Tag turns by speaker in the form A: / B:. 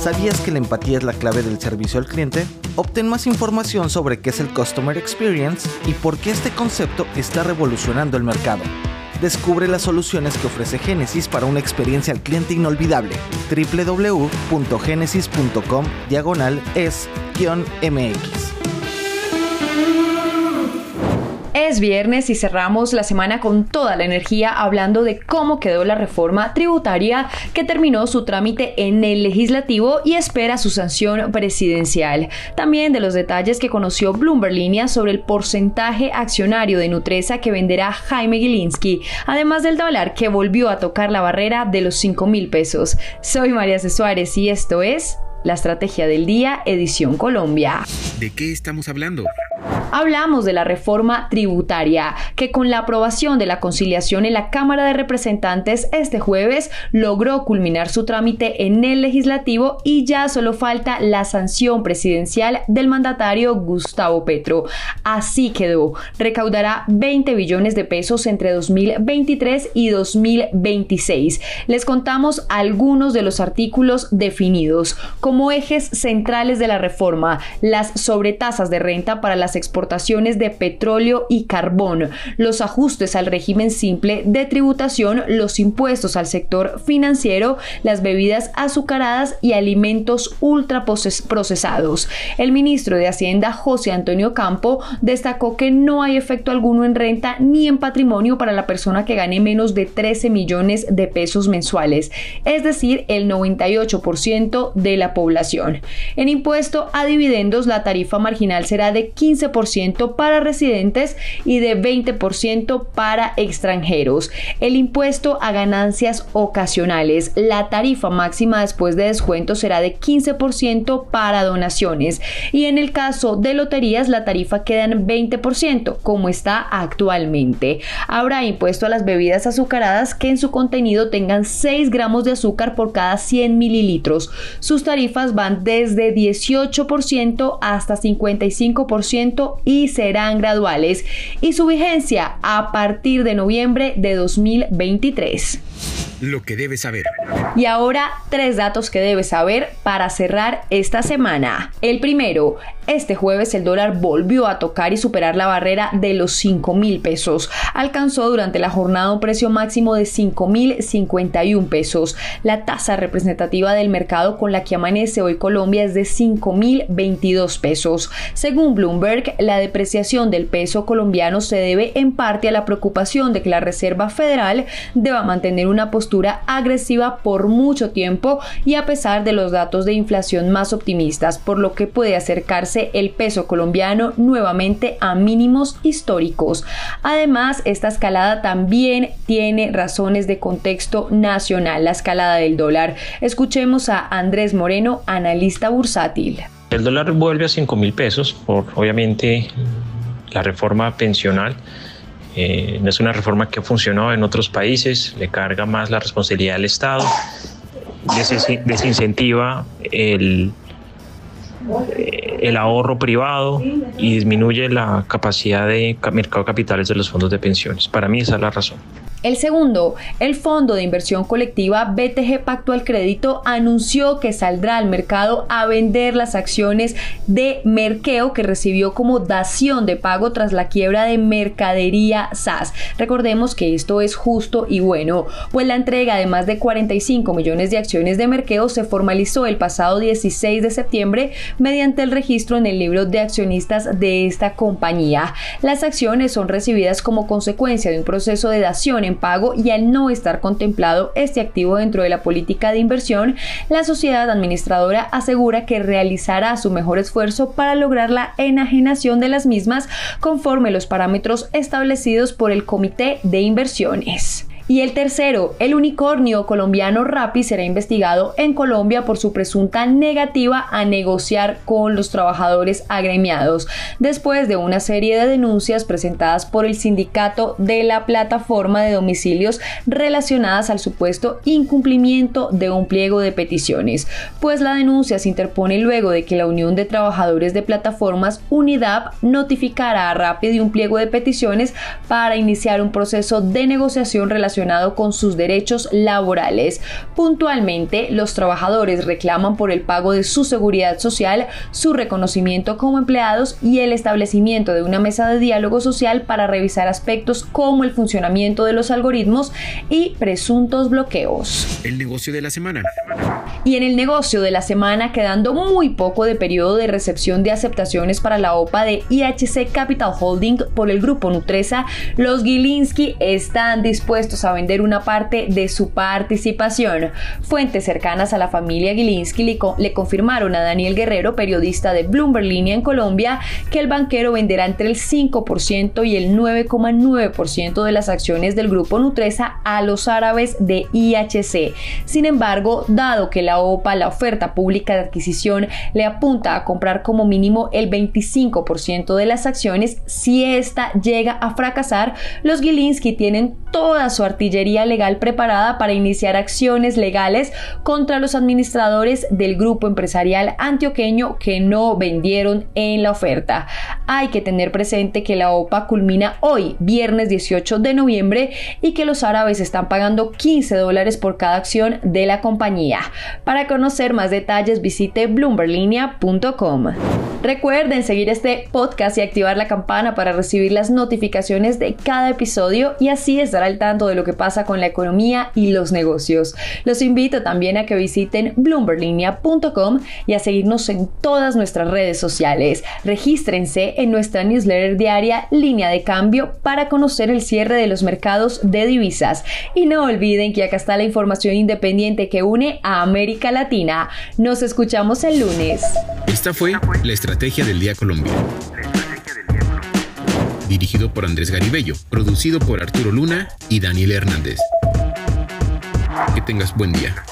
A: ¿Sabías que la empatía es la clave del servicio al cliente? Obtén más información sobre qué es el Customer Experience y por qué este concepto está revolucionando el mercado. Descubre las soluciones que ofrece Genesis para una experiencia al cliente inolvidable. www.genesis.com diagonal es-mx.
B: Es viernes y cerramos la semana con toda la energía hablando de cómo quedó la reforma tributaria que terminó su trámite en el legislativo y espera su sanción presidencial. También de los detalles que conoció Bloomberg Línea sobre el porcentaje accionario de Nutresa que venderá Jaime Gilinski, además del dólar que volvió a tocar la barrera de los 5 mil pesos. Soy María C. Suárez y esto es La Estrategia del Día, edición Colombia.
C: ¿De qué estamos hablando?
B: Hablamos de la reforma tributaria, que con la aprobación de la conciliación en la Cámara de Representantes este jueves logró culminar su trámite en el legislativo y ya solo falta la sanción presidencial del mandatario Gustavo Petro. Así quedó. Recaudará 20 billones de pesos entre 2023 y 2026. Les contamos algunos de los artículos definidos como ejes centrales de la reforma, las sobretasas de renta para las exportaciones de petróleo y carbón, los ajustes al régimen simple de tributación, los impuestos al sector financiero, las bebidas azucaradas y alimentos ultraprocesados. El ministro de Hacienda, José Antonio Campo, destacó que no hay efecto alguno en renta ni en patrimonio para la persona que gane menos de 13 millones de pesos mensuales, es decir, el 98% de la población. En impuesto a dividendos, la tarifa marginal será de 15 15% para residentes y de 20% para extranjeros. El impuesto a ganancias ocasionales, la tarifa máxima después de descuento será de 15% para donaciones y en el caso de loterías la tarifa queda en 20% como está actualmente. Habrá impuesto a las bebidas azucaradas que en su contenido tengan 6 gramos de azúcar por cada 100 mililitros. Sus tarifas van desde 18% hasta 55% y serán graduales. Y su vigencia a partir de noviembre de 2023
C: lo que debes saber.
B: Y ahora tres datos que debes saber para cerrar esta semana. El primero, este jueves el dólar volvió a tocar y superar la barrera de los 5 mil pesos. Alcanzó durante la jornada un precio máximo de 5 mil 51 pesos. La tasa representativa del mercado con la que amanece hoy Colombia es de 5 mil 22 pesos. Según Bloomberg, la depreciación del peso colombiano se debe en parte a la preocupación de que la Reserva Federal deba mantener una postura agresiva por mucho tiempo y a pesar de los datos de inflación más optimistas, por lo que puede acercarse el peso colombiano nuevamente a mínimos históricos. Además, esta escalada también tiene razones de contexto nacional, la escalada del dólar. Escuchemos a Andrés Moreno, analista bursátil.
D: El dólar vuelve a 5 mil pesos por obviamente la reforma pensional eh, no es una reforma que ha funcionado en otros países, le carga más la responsabilidad al Estado, desincentiva el, eh, el ahorro privado y disminuye la capacidad de mercado de capitales de los fondos de pensiones. Para mí esa es la razón.
B: El segundo, el Fondo de Inversión Colectiva BTG Pactual Crédito anunció que saldrá al mercado a vender las acciones de Merkeo que recibió como dación de pago tras la quiebra de Mercadería SAS. Recordemos que esto es justo y bueno, pues la entrega de más de 45 millones de acciones de Merkeo se formalizó el pasado 16 de septiembre mediante el registro en el libro de accionistas de esta compañía. Las acciones son recibidas como consecuencia de un proceso de dación pago y al no estar contemplado este activo dentro de la política de inversión, la sociedad administradora asegura que realizará su mejor esfuerzo para lograr la enajenación de las mismas conforme los parámetros establecidos por el Comité de Inversiones. Y el tercero, el unicornio colombiano Rappi será investigado en Colombia por su presunta negativa a negociar con los trabajadores agremiados, después de una serie de denuncias presentadas por el sindicato de la plataforma de domicilios relacionadas al supuesto incumplimiento de un pliego de peticiones, pues la denuncia se interpone luego de que la Unión de Trabajadores de Plataformas Unidad notificara a Rappi de un pliego de peticiones para iniciar un proceso de negociación relacionado relacionado con sus derechos laborales. Puntualmente, los trabajadores reclaman por el pago de su seguridad social, su reconocimiento como empleados y el establecimiento de una mesa de diálogo social para revisar aspectos como el funcionamiento de los algoritmos y presuntos bloqueos.
C: El negocio de la semana.
B: Y en el negocio de la semana, quedando muy poco de periodo de recepción de aceptaciones para la OPA de IHC Capital Holding por el grupo Nutresa, los Gilinski están dispuestos a vender una parte de su participación. Fuentes cercanas a la familia Gilinski le, confirmaron a Daniel Guerrero, periodista de Bloomberg Línea en Colombia, que el banquero venderá entre el 5% y el 9,9% de las acciones del grupo Nutresa a los árabes de IHC. Sin embargo, dado que la OPA, la oferta pública de adquisición, le apunta a comprar como mínimo el 25% de las acciones, si esta llega a fracasar, los Gilinski tienen toda su artillería legal preparada para iniciar acciones legales contra los administradores del grupo empresarial antioqueño que no vendieron en la oferta. Hay que tener presente que la OPA culmina hoy, viernes 18 de noviembre, y que los árabes están pagando 15 dólares por cada acción de la compañía. Para conocer más detalles visite bloomberlinia.com. Recuerden seguir este podcast y activar la campana para recibir las notificaciones de cada episodio y así estar al tanto de lo que pasa con la economía y los negocios. Los invito también a que visiten bloomberlinia.com y a seguirnos en todas nuestras redes sociales. Regístrense en nuestra newsletter diaria Línea de Cambio para conocer el cierre de los mercados de divisas. Y no olviden que acá está la información independiente que une a América Latina. Nos escuchamos el lunes.
C: Esta fue la estrategia del día Colombia. Dirigido por Andrés Garibello, producido por Arturo Luna y Daniel Hernández. Que tengas buen día.